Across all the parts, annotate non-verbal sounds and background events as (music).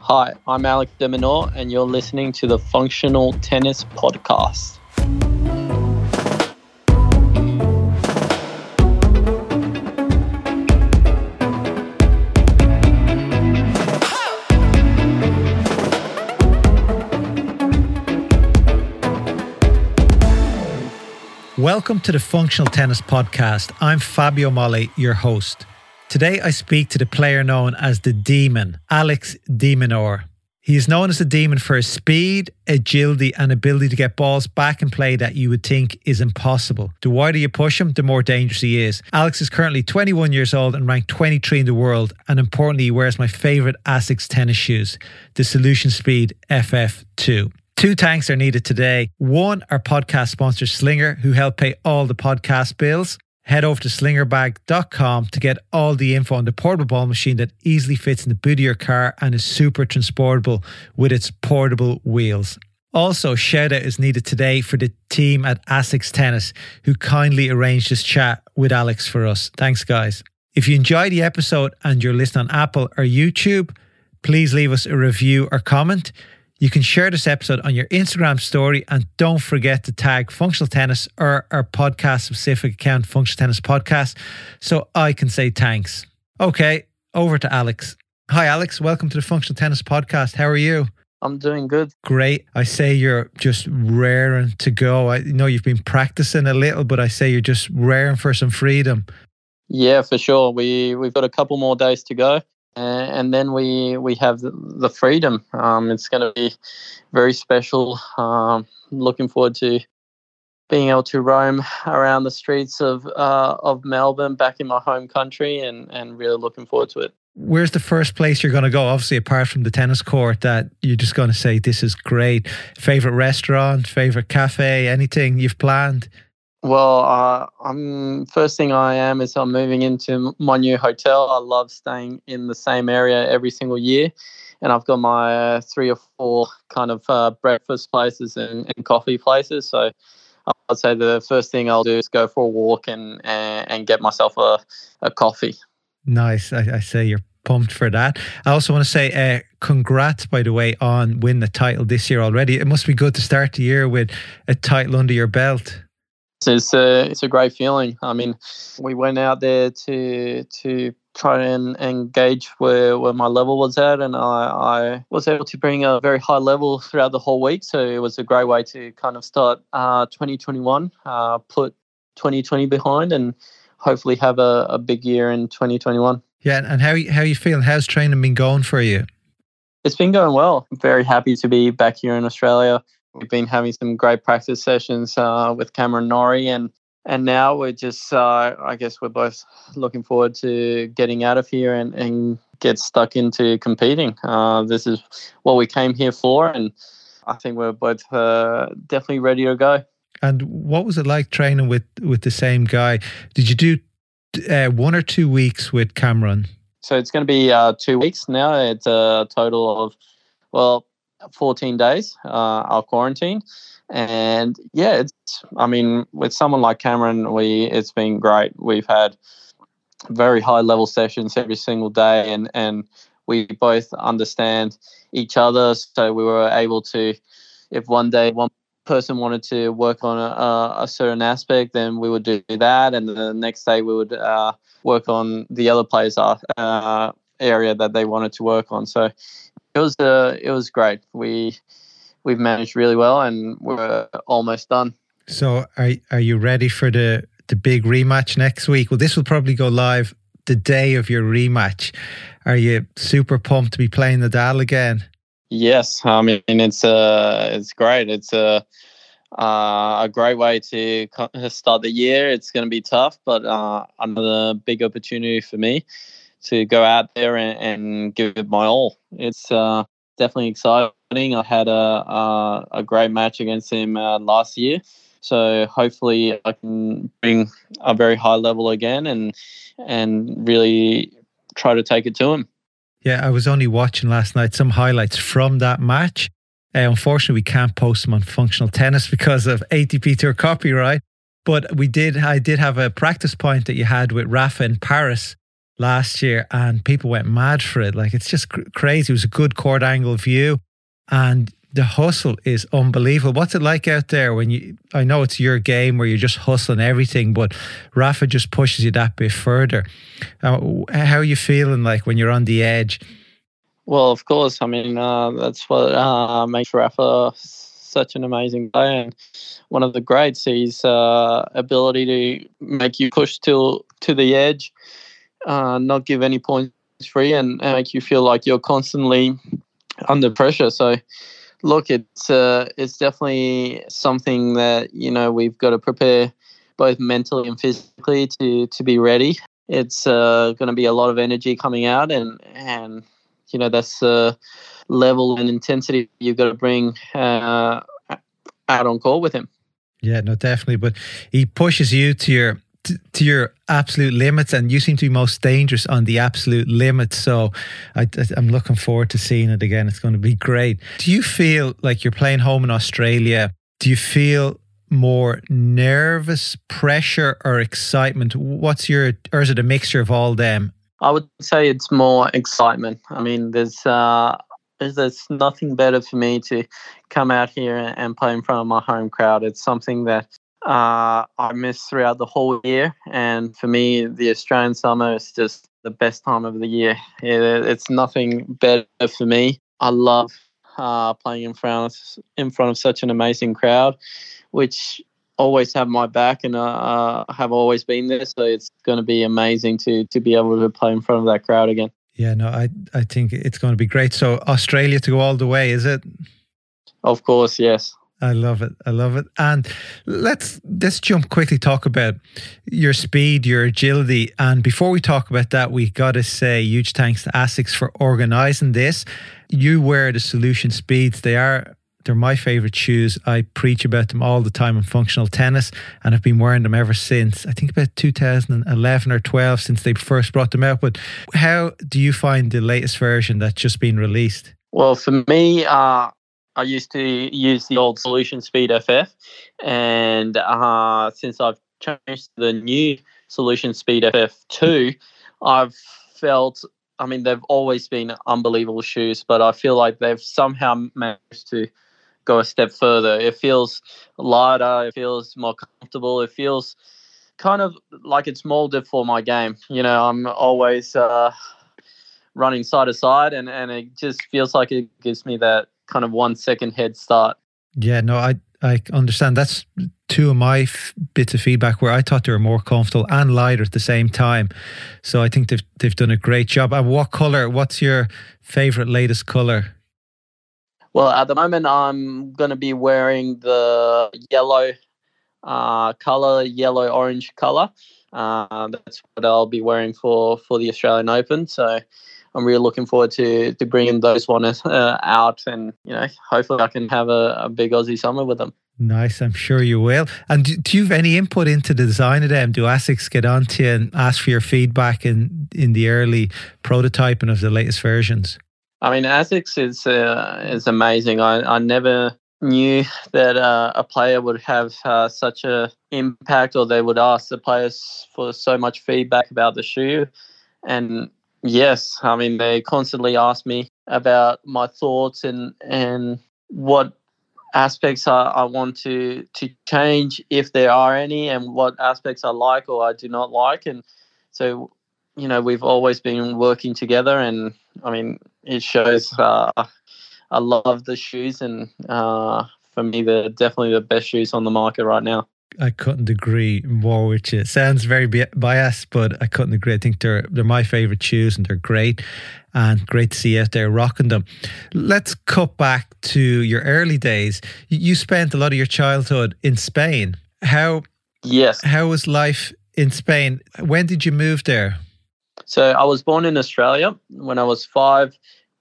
Hi, I'm Alex de Minaur, and you're listening to the Functional Tennis Podcast. Welcome to the Functional Tennis Podcast. I'm Fabio Molly, your host. Today I speak to the player known as the Demon, Alex de Minaur. He is known as the Demon for his speed, agility, and ability to get balls back in play that you would think is impossible. The wider you push him, the more dangerous he is. Alex is currently 21 years old and ranked 23 in the world, and importantly, he wears my favourite ASICS tennis shoes, the Solution Speed FF2. Two thanks are needed today. One, our podcast sponsor, Slinger, who help pay all the podcast bills. Head over to slingerbag.com to get all the info on the portable ball machine that easily fits in the boot of your car and is super transportable with its portable wheels. Also, shout out is needed today for the team at ASICS Tennis who kindly arranged this chat with Alex for us. Thanks, guys. If you enjoyed the episode and you're listening on Apple or YouTube, please leave us a review or comment. You can share this episode on your Instagram story and don't forget to tag Functional Tennis or our podcast specific account, Functional Tennis Podcast, so I can say thanks. Okay, over to Alex. Hi, Alex. Welcome to the Functional Tennis Podcast. How are you? I'm doing good. Great. I say you're just raring to go. I know you've been practicing a little, but I say you're just raring for some freedom. Yeah, for sure. We we've got a couple more days to go and then we we have the freedom. Um, it's going to be very special. Um, looking forward to being able to roam around the streets of uh, of Melbourne, back in my home country, and and really looking forward to it. Where's the first place you're going to go? Obviously, apart from the tennis court, that you're just going to say this is great. Favorite restaurant, favorite cafe, anything you've planned? Well, uh, I'm first thing I am is I'm moving into my new hotel. I love staying in the same area every single year, and I've got my uh, three or four kind of uh, breakfast places and, and, coffee places. So I'd say the first thing I'll do is go for a walk and and, and get myself a, a coffee. Nice. I, I, say you're pumped for that. I also want to say uh, congrats, by the way, on win the title this year already. It must be good to start the year with a title under your belt. It's a it's a great feeling. I mean, we went out there to to try and engage where, where my level was at, and I, I was able to bring a very high level throughout the whole week. So it was a great way to kind of start uh, 2021, uh, put 2020 behind, and hopefully have a, a big year in 2021. Yeah, and how how you feeling? How's training been going for you? It's been going well. I'm very happy to be back here in Australia. We've been having some great practice sessions uh, with Cameron Norrie, and and now we're just, uh, I guess, we're both looking forward to getting out of here and, and get stuck into competing. Uh, this is what we came here for, and I think we're both uh, definitely ready to go. And what was it like training with with the same guy? Did you do uh, one or two weeks with Cameron? So it's going to be uh, two weeks now. It's a total of well 14 days, uh, our quarantine. And yeah, it's, I mean, with someone like Cameron, we, it's been great. We've had very high level sessions every single day and, and we both understand each other. So we were able to, if one day one person wanted to work on a, a certain aspect, then we would do that. And the next day we would uh, work on the other players' uh, area that they wanted to work on. So it was uh, it was great. We we've managed really well, and we're almost done. So, are are you ready for the the big rematch next week? Well, this will probably go live the day of your rematch. Are you super pumped to be playing Nadal again? Yes, I mean it's uh it's great. It's a uh, a great way to start the year. It's going to be tough, but uh, another big opportunity for me to go out there and, and give it my all. It's uh, definitely exciting. I had a a, a great match against him uh, last year, so hopefully I can bring a very high level again and and really try to take it to him. Yeah, I was only watching last night some highlights from that match. Uh, unfortunately, we can't post them on functional tennis (laughs) because of ATP Tour copyright. But we did. I did have a practice point that you had with Rafa in Paris last year, and people went mad for it. Like it's just cr- crazy. It was a good court angle view, and the hustle is unbelievable. What's it like out there when you? I know it's your game where you're just hustling everything, but Rafa just pushes you that bit further. Uh, how are you feeling like when you're on the edge? Well, of course. I mean, uh, that's what uh, makes Rafa such an amazing player and one of the greats. His uh, ability to make you push to to the edge, uh, not give any points free, and, and, make you feel like you're constantly under pressure. So, look, it's uh, it's definitely something that you know we've got to prepare both mentally and physically to to be ready. It's uh, going to be a lot of energy coming out, and and you know that's the level and intensity you've got to bring uh, out on court with him. Yeah, no, definitely. But he pushes you to your to your absolute limits, and you seem to be most dangerous on the absolute limits. So I, am looking forward to seeing it again. It's going to be great. Do you feel like you're playing home in Australia? Do you feel more nervous, pressure, or excitement? What's your, or is it a mixture of all them? I would say it's more excitement. I mean, there's uh, there's nothing better for me to come out here and play in front of my home crowd. It's something that uh, I miss throughout the whole year, and for me, the Australian summer is just the best time of the year. It, it's nothing better for me. I love uh, playing in front of, in front of such an amazing crowd, which always have my back and uh, have always been there. So it's going to be amazing to to be able to play in front of that crowd again. Yeah, no, I I think it's going to be great. So Australia to go all the way, is it? Of course, yes. I love it. I love it. And let's let's jump quickly talk about your speed, your agility. And before we talk about that, we got to say huge thanks to Asics for organizing this. You wear the solution speeds. They are they're my favorite shoes. I preach about them all the time in functional tennis and I've been wearing them ever since. I think about 2011 or 12 since they first brought them out. But how do you find the latest version that's just been released? Well, for me, uh, I used to use the old Solution Speed FF, and uh, since I've changed the new Solution Speed FF2, I've felt I mean, they've always been unbelievable shoes, but I feel like they've somehow managed to go a step further. It feels lighter, it feels more comfortable, it feels kind of like it's molded for my game. You know, I'm always uh, running side to side, and, and it just feels like it gives me that kind of one second head start. Yeah, no, I I understand. That's two of my f- bits of feedback where I thought they were more comfortable and lighter at the same time. So I think they've they've done a great job. And what color? What's your favorite latest color? Well, at the moment, I'm going to be wearing the yellow uh, color, yellow orange color. Uh, that's what I'll be wearing for for the Australian Open. So I'm really looking forward to to bringing those ones uh, out, and you know, hopefully, I can have a, a big Aussie summer with them. Nice, I'm sure you will. And do, do, you have any input into the design of them? Do ASICS get on to you and ask for your feedback in in the early prototyping of the latest versions? I mean, ASICS is uh, is amazing. I, I never knew that uh, a player would have uh, such a impact, or they would ask the players for so much feedback about the shoe. And yes, I mean, they constantly ask me about my thoughts and and what aspects I, I want to to change if there are any, and what aspects I like or I do not like. And so, you know, we've always been working together, and I mean, it shows. Uh, I love the shoes, and uh, for me, they're definitely the best shoes on the market right now. I couldn't agree more with you. It sounds very biased, but I couldn't agree. I think they're they're my favorite shoes, and they're great, and great to see you out there rocking them. Let's cut back to your early days. You spent a lot of your childhood in Spain. How? Yes. How was life in Spain? When did you move there? So I was born in Australia. When I was five,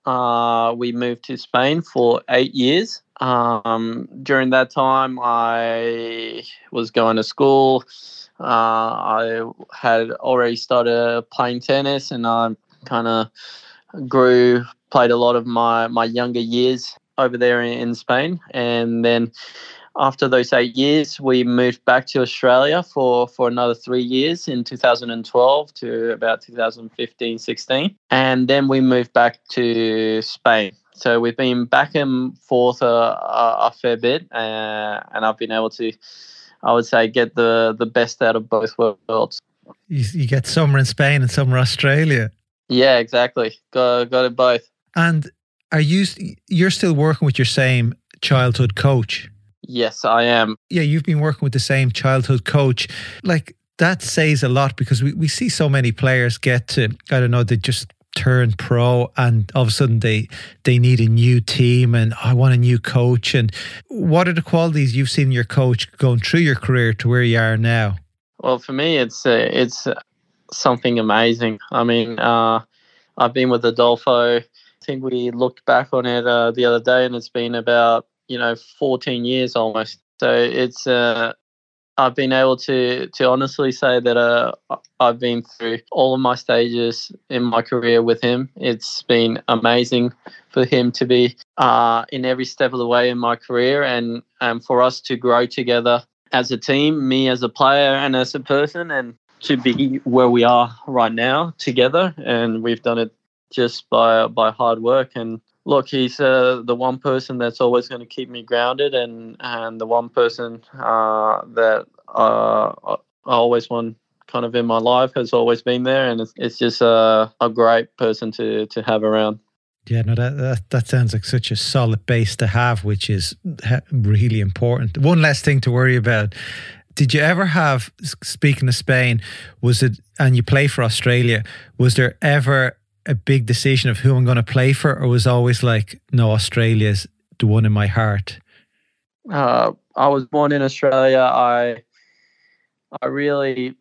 uh, we moved to Spain for eight years. Um, during that time, I was going to school. Uh, I had already started playing tennis, and I kind of grew, played a lot of my my younger years over there in, in Spain, and then after those eight years, we moved back to Australia for, for another three years in 2012 to about 2015, 16. And then we moved back to Spain. So we've been back and forth a, a, a fair bit, uh, and I've been able to, I would say, get the, the best out of both worlds. You, you get summer in Spain and summer Australia. Yeah, exactly. Got got it both. And are you you're still working with your same childhood coach? Yes, I am. Yeah, you've been working with the same childhood coach. Like that says a lot because we, we see so many players get to I don't know, they just turn pro and all of a sudden they they need a new team and I want a new coach and what are the qualities you've seen your coach going through your career to where you are now? Well, for me, it's uh, it's something amazing. I mean, uh, I've been with Adolfo. I think we looked back on it uh, the other day, and it's been about you know 14 years almost. So it's uh, I've been able to to honestly say that uh, I've been through all of my stages in my career with him. It's been amazing for him to be uh, in every step of the way in my career, and and for us to grow together as a team, me as a player and as a person, and to be where we are right now together, and we've done it just by by hard work. And look, he's uh, the one person that's always going to keep me grounded, and and the one person uh, that uh, I always want kind of in my life has always been there, and it's, it's just a, a great person to to have around. Yeah, no, that, that that sounds like such a solid base to have, which is really important. One less thing to worry about did you ever have speaking of Spain was it and you play for Australia was there ever a big decision of who I'm going to play for or was always like no Australia's the one in my heart. Uh, I was born in Australia. I I really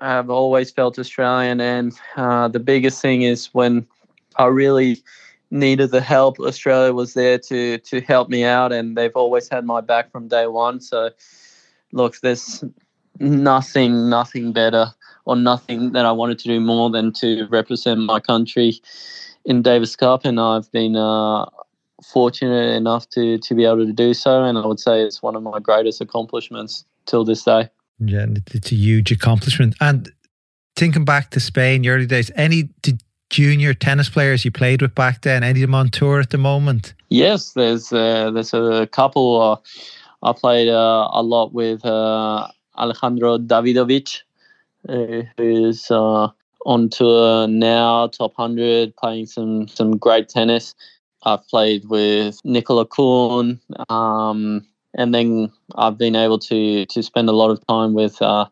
have always felt Australian and uh, the biggest thing is when I really needed the help Australia was there to to help me out and they've always had my back from day one. So look, there's nothing, nothing better or nothing that I wanted to do more than to represent my country in Davis Cup, and I've been uh, fortunate enough to to be able to do so. And I would say it's one of my greatest accomplishments till this day. Yeah, it's a huge accomplishment. And thinking back to Spain, your early days, any junior tennis players you played with back then? Any of them on tour at the moment? Yes, there's uh, there's a couple. Uh, I played uh, a lot with uh, Alejandro Davidovich, uh, who's uh, on tour now, top 100, playing some, some great tennis. I've played with Nicola Kuhn, um, and then I've been able to to spend a lot of time with uh,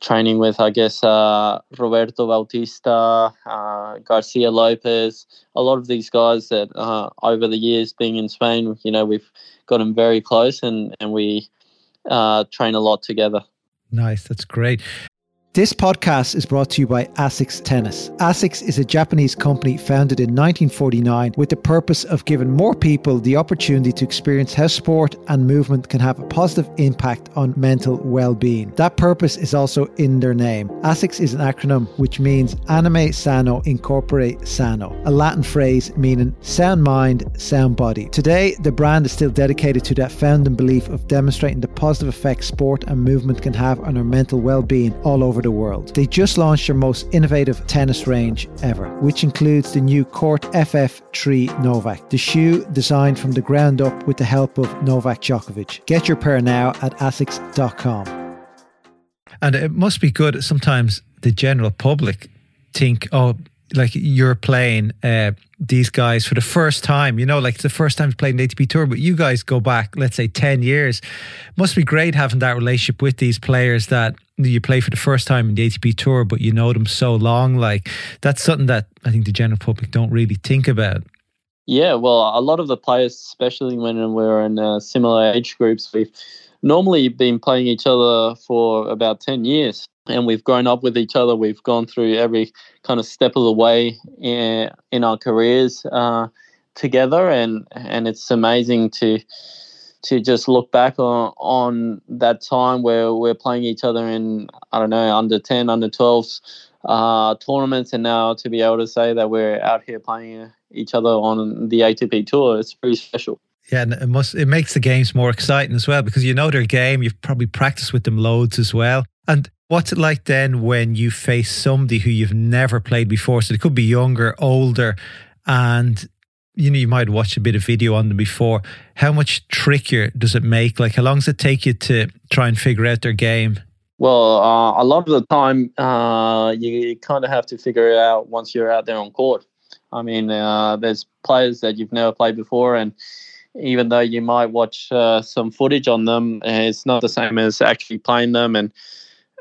training with, I guess, uh, Roberto Bautista, uh, Garcia Lopez, a lot of these guys that uh, over the years being in Spain, you know, we've gotten very close and, and we uh, train a lot together. Nice. That's great. This podcast is brought to you by ASICS Tennis. ASICS is a Japanese company founded in 1949 with the purpose of giving more people the opportunity to experience how sport and movement can have a positive impact on mental well-being. That purpose is also in their name. ASICS is an acronym which means Anime Sano Incorporate Sano, a Latin phrase meaning sound mind, sound body. Today, the brand is still dedicated to that founding belief of demonstrating the positive effects sport and movement can have on our mental well-being all over the the world. They just launched their most innovative tennis range ever, which includes the new Court FF3 Novak, the shoe designed from the ground up with the help of Novak Djokovic. Get your pair now at asics.com. And it must be good sometimes the general public think, oh, like you're playing uh, these guys for the first time, you know, like it's the first time playing the ATP Tour, but you guys go back, let's say, 10 years. Must be great having that relationship with these players that you play for the first time in the ATP Tour, but you know them so long. Like that's something that I think the general public don't really think about. Yeah, well, a lot of the players, especially when we're in uh, similar age groups, we've normally been playing each other for about 10 years and we've grown up with each other. We've gone through every kind of step of the way in, in our careers uh, together, and and it's amazing to to just look back on on that time where we're playing each other in I don't know under ten, under twelve uh, tournaments, and now to be able to say that we're out here playing each other on the ATP tour, it's pretty special. Yeah, and it must it makes the games more exciting as well because you know their game. You've probably practiced with them loads as well. And what's it like then when you face somebody who you've never played before? So they could be younger, older, and you know you might watch a bit of video on them before. How much trickier does it make? Like how long does it take you to try and figure out their game? Well, uh, a lot of the time, uh, you kind of have to figure it out once you're out there on court. I mean, uh, there's players that you've never played before, and even though you might watch uh, some footage on them, it's not the same as actually playing them, and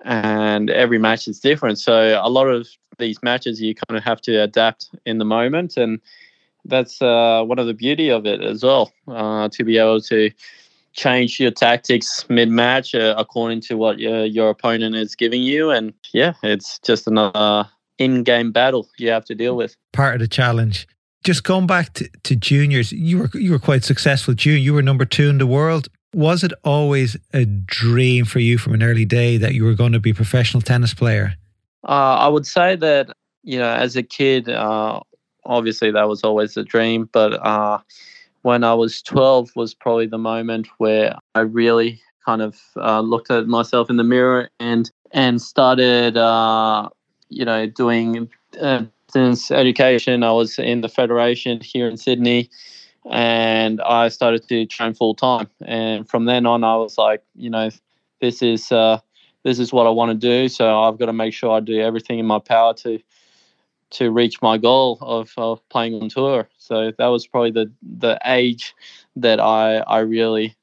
and every match is different. So a lot of these matches, you kind of have to adapt in the moment, and that's uh, one of the beauty of it as well, uh, to be able to change your tactics mid match uh, according to what your, your opponent is giving you. And yeah, it's just another in game battle you have to deal with. Part of the challenge. Just going back to, to juniors, you were you were quite successful junior. You were number two in the world. Was it always a dream for you from an early day that you were going to be a professional tennis player? Uh, I would say that you know, as a kid, uh, obviously that was always a dream. But uh, when I was 12 was probably the moment where I really kind of uh, looked at myself in the mirror and and started, uh, you know, doing uh, distance education. I was in the federation here in Sydney, and I started to train full time. And from then on, I was like, you know, this is uh, this is what I want to do. So I've got to make sure I do everything in my power to to reach my goal of, of playing on tour. So that was probably the the age that I I really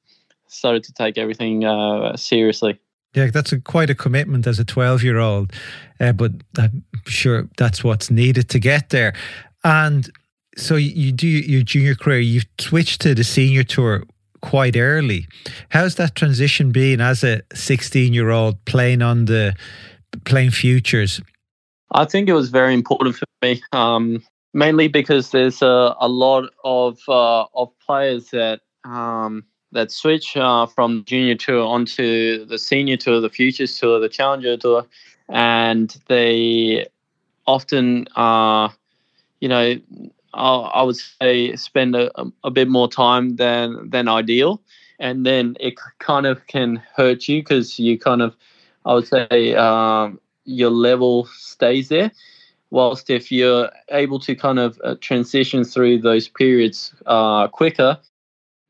started to take everything uh, seriously. Yeah, that's a, quite a commitment as a 12 year old, uh, but I'm sure that's what's needed to get there. And so you do your junior career, you've switched to the senior tour quite early. How's that transition been as a 16 year old playing on the playing futures? I think it was very important for me, um, mainly because there's a, a lot of uh, of players that um, that switch uh, from junior tour onto the senior tour, the futures tour, the challenger tour, and they often, uh, you know, I would say spend a, a bit more time than than ideal, and then it kind of can hurt you because you kind of, I would say, um, your level stays there. Whilst if you're able to kind of uh, transition through those periods uh, quicker,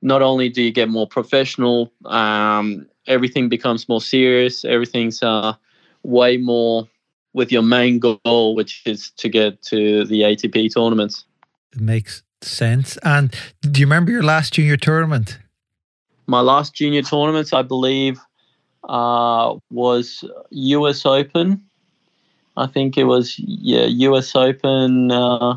not only do you get more professional, um, everything becomes more serious, everything's uh, way more with your main goal, which is to get to the ATP tournaments. It makes sense. And do you remember your last junior tournament? My last junior tournament, I believe, uh, was US Open. I think it was yeah US Open uh,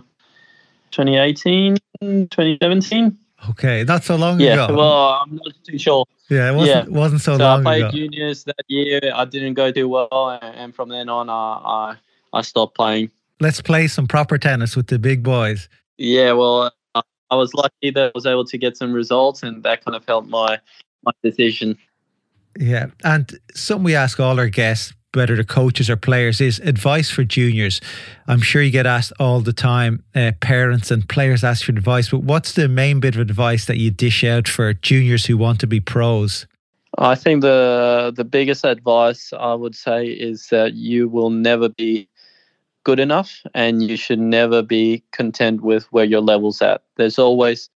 2018, 2017. Okay, not so long yeah, ago. well, I'm not too sure. Yeah, it wasn't, yeah. wasn't so, so long I played ago. juniors that year. I didn't go too well, and from then on, I, I, I stopped playing. Let's play some proper tennis with the big boys. Yeah, well, I was lucky that I was able to get some results, and that kind of helped my my decision. Yeah, and something we ask all our guests, whether the coaches or players, is advice for juniors. I'm sure you get asked all the time. Uh, parents and players ask for advice, but what's the main bit of advice that you dish out for juniors who want to be pros? I think the the biggest advice I would say is that you will never be good enough, and you should never be content with where your level's at. There's always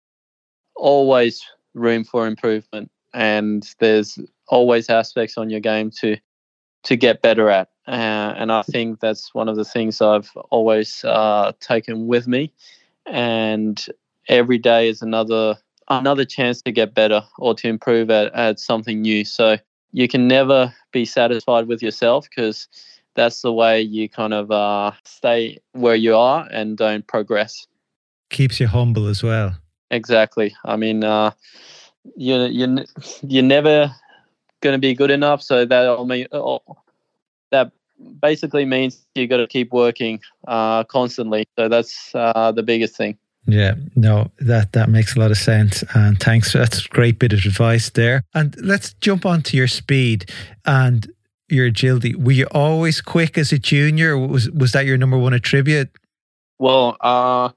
always room for improvement, and there's always aspects on your game to to get better at. Uh, and I think that's one of the things I've always uh, taken with me. And every day is another another chance to get better or to improve at, at something new. So you can never be satisfied with yourself because that's the way you kind of uh, stay where you are and don't progress. Keeps you humble as well. Exactly. I mean, uh, you you you never going to be good enough. So that mean oh, that basically means you got to keep working uh, constantly. So that's uh, the biggest thing. Yeah, no, that that makes a lot of sense, and thanks. That's a great bit of advice there. And let's jump on to your speed and your agility. Were you always quick as a junior? Was was that your number one attribute? Well, uh,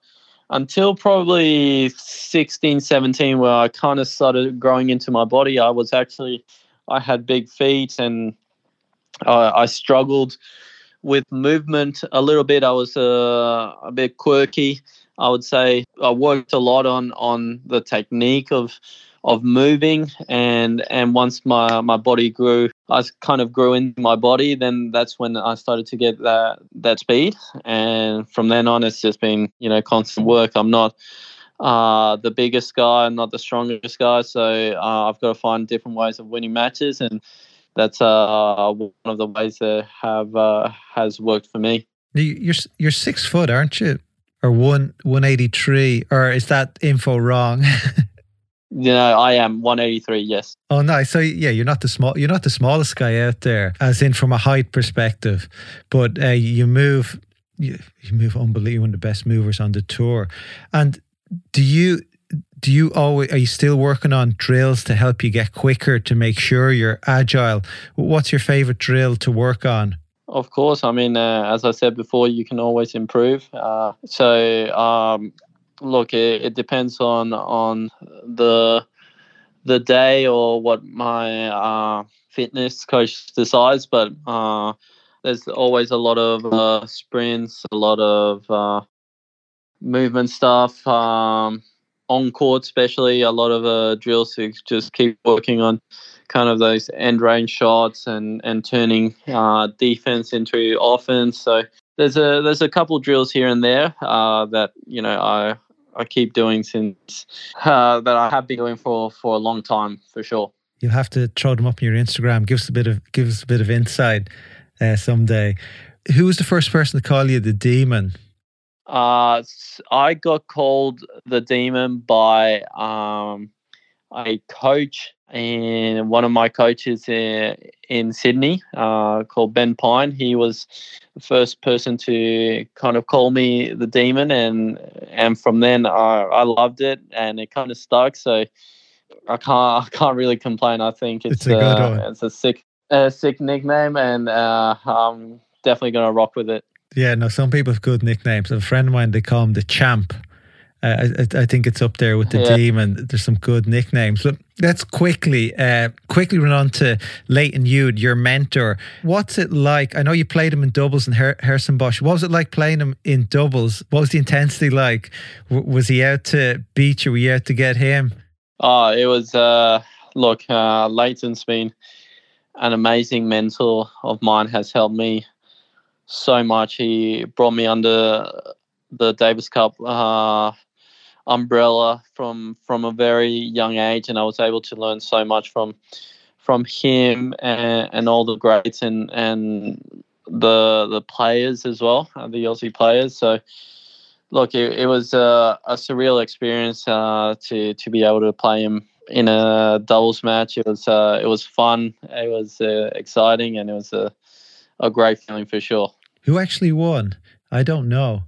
until probably 16, 17, where I kind of started growing into my body. I was actually, I had big feet and uh, I struggled with movement a little bit. I was uh, a bit quirky. I would say I worked a lot on on the technique of of moving and and once my my body grew I kind of grew in my body then that's when I started to get that that speed and from then on it's just been you know constant work I'm not uh, the biggest guy I'm not the strongest guy so uh, I've got to find different ways of winning matches and that's uh, one of the ways that have uh, has worked for me you're you're six foot aren't you or one 183 or is that info wrong (laughs) You know, I am 183. Yes. Oh, nice. So yeah, you're not the small. You're not the smallest guy out there, as in from a height perspective, but uh, you move. You, you move unbelievable. One of the best movers on the tour. And do you do you always are you still working on drills to help you get quicker to make sure you're agile? What's your favorite drill to work on? Of course, I mean, uh, as I said before, you can always improve. Uh, so um, look, it, it depends on on the the day or what my uh, fitness coach decides, but uh, there's always a lot of uh, sprints, a lot of uh, movement stuff, um, on court especially, a lot of uh, drills to just keep working on kind of those end range shots and and turning uh, defense into offense. So there's a there's a couple drills here and there uh, that you know I I keep doing since uh, that I have been doing for for a long time for sure. You'll have to throw them up on your Instagram. Give us a bit of give us a bit of insight uh, someday. Who was the first person to call you the demon? Uh, I got called the demon by um, a coach and one of my coaches in, in Sydney uh, called Ben Pine. He was the first person to kind of call me the demon, and and from then I, I loved it, and it kind of stuck. So I can't I can't really complain. I think it's, it's a good uh, one. It's a sick a sick nickname, and uh, I'm definitely gonna rock with it. Yeah, no, some people have good nicknames. A friend of mine, they call him the champ uh, I, I, think it's up there with the yeah. and there's some good nicknames. But let's quickly, uh, quickly run on to Lleyton Hewitt, your mentor. What's it like? I know you played him in doubles in Her- Herzogenbosch. What was it like playing him in doubles? What was the intensity like? W- was he out to beat you? Were you out to get him? Oh, it was. Uh, look, uh, Lleyton's been an amazing mentor of mine. Has helped me so much. He brought me under the Davis Cup uh, umbrella from from a very young age, and I was able to learn so much from from him and, and all the greats and and the the players as well, uh, the Aussie players. So look, it, it was a, a surreal experience uh, to to be able to play him in a doubles match. It was uh, it was fun, it was uh, exciting, and it was a a great feeling for sure. Who actually won? I don't know.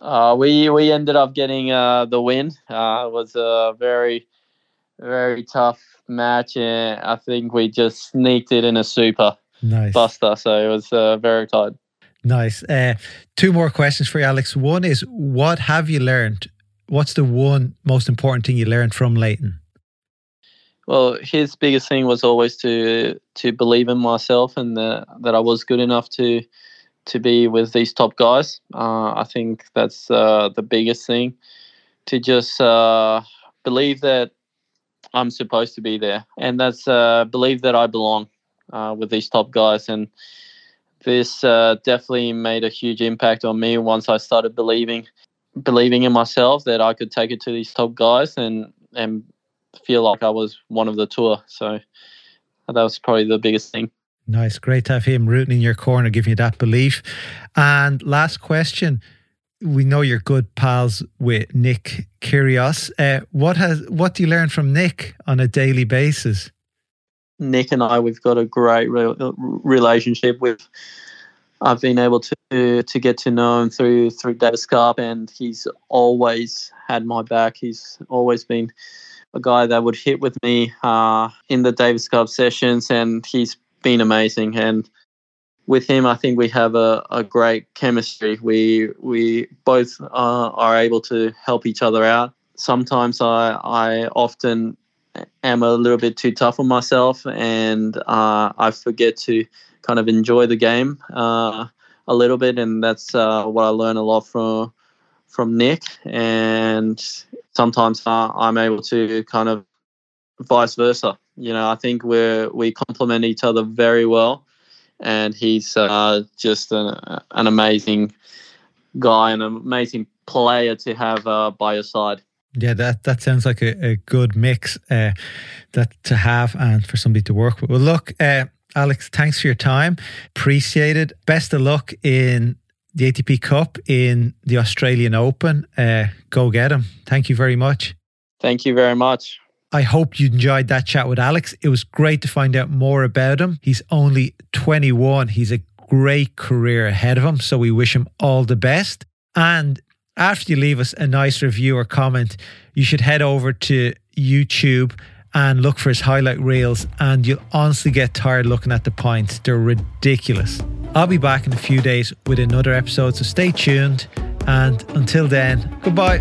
Uh, we we ended up getting uh, the win. Uh, it was a very very tough match, and I think we just sneaked it in a super nice. buster. So it was uh, very tight. Nice. Uh, two more questions for you, Alex. One is, what have you learned? What's the one most important thing you learned from Lleyton? Well, his biggest thing was always to to believe in myself and the, that I was good enough to to be with these top guys. Uh, I think that's uh, the biggest thing to just uh, believe that I'm supposed to be there, and that's uh, believe that I belong uh, with these top guys. And this uh, definitely made a huge impact on me once I started believing believing in myself that I could take it to these top guys and and feel like I was one of the tour. So that was probably the biggest thing. Nice. Great to have him rooting in your corner, giving you that belief. And last question. We know you're good pals with Nick Kyrgios. Uh, what has what do you learn from Nick on a daily basis? Nick and I, we've got a great re- relationship. With I've been able to to get to know him through through Davis Cup, and he's always had my back. He's always been a guy that would hit with me uh, in the Davis Cup sessions, and he's been amazing. And with him, I think we have a, a great chemistry. We we both uh, are able to help each other out. Sometimes I I often am a little bit too tough on myself, and uh, I forget to kind of enjoy the game uh, a little bit, and that's uh, what I learn a lot from from Nick. And sometimes I'm able to kind of vice versa. You know, I think we're we complement each other very well, and he's uh, just an, an amazing guy and an amazing player to have uh, by your side. Yeah, that that sounds like a, a good mix uh, that to have and for somebody to work with. Well, look, uh, Alex, thanks for your time. Appreciate it. Best of luck in the ATP Cup in the Australian Open. Uh, go get him. Thank you very much. Thank you very much. I hope you enjoyed that chat with Alex. It was great to find out more about him. He's only 21. He's a great career ahead of him. So we wish him all the best. And after you leave us a nice review or comment, you should head over to YouTube and look for his highlight reels, and you'll honestly get tired looking at the points. They're ridiculous. I'll be back in a few days with another episode, so stay tuned. And until then, goodbye.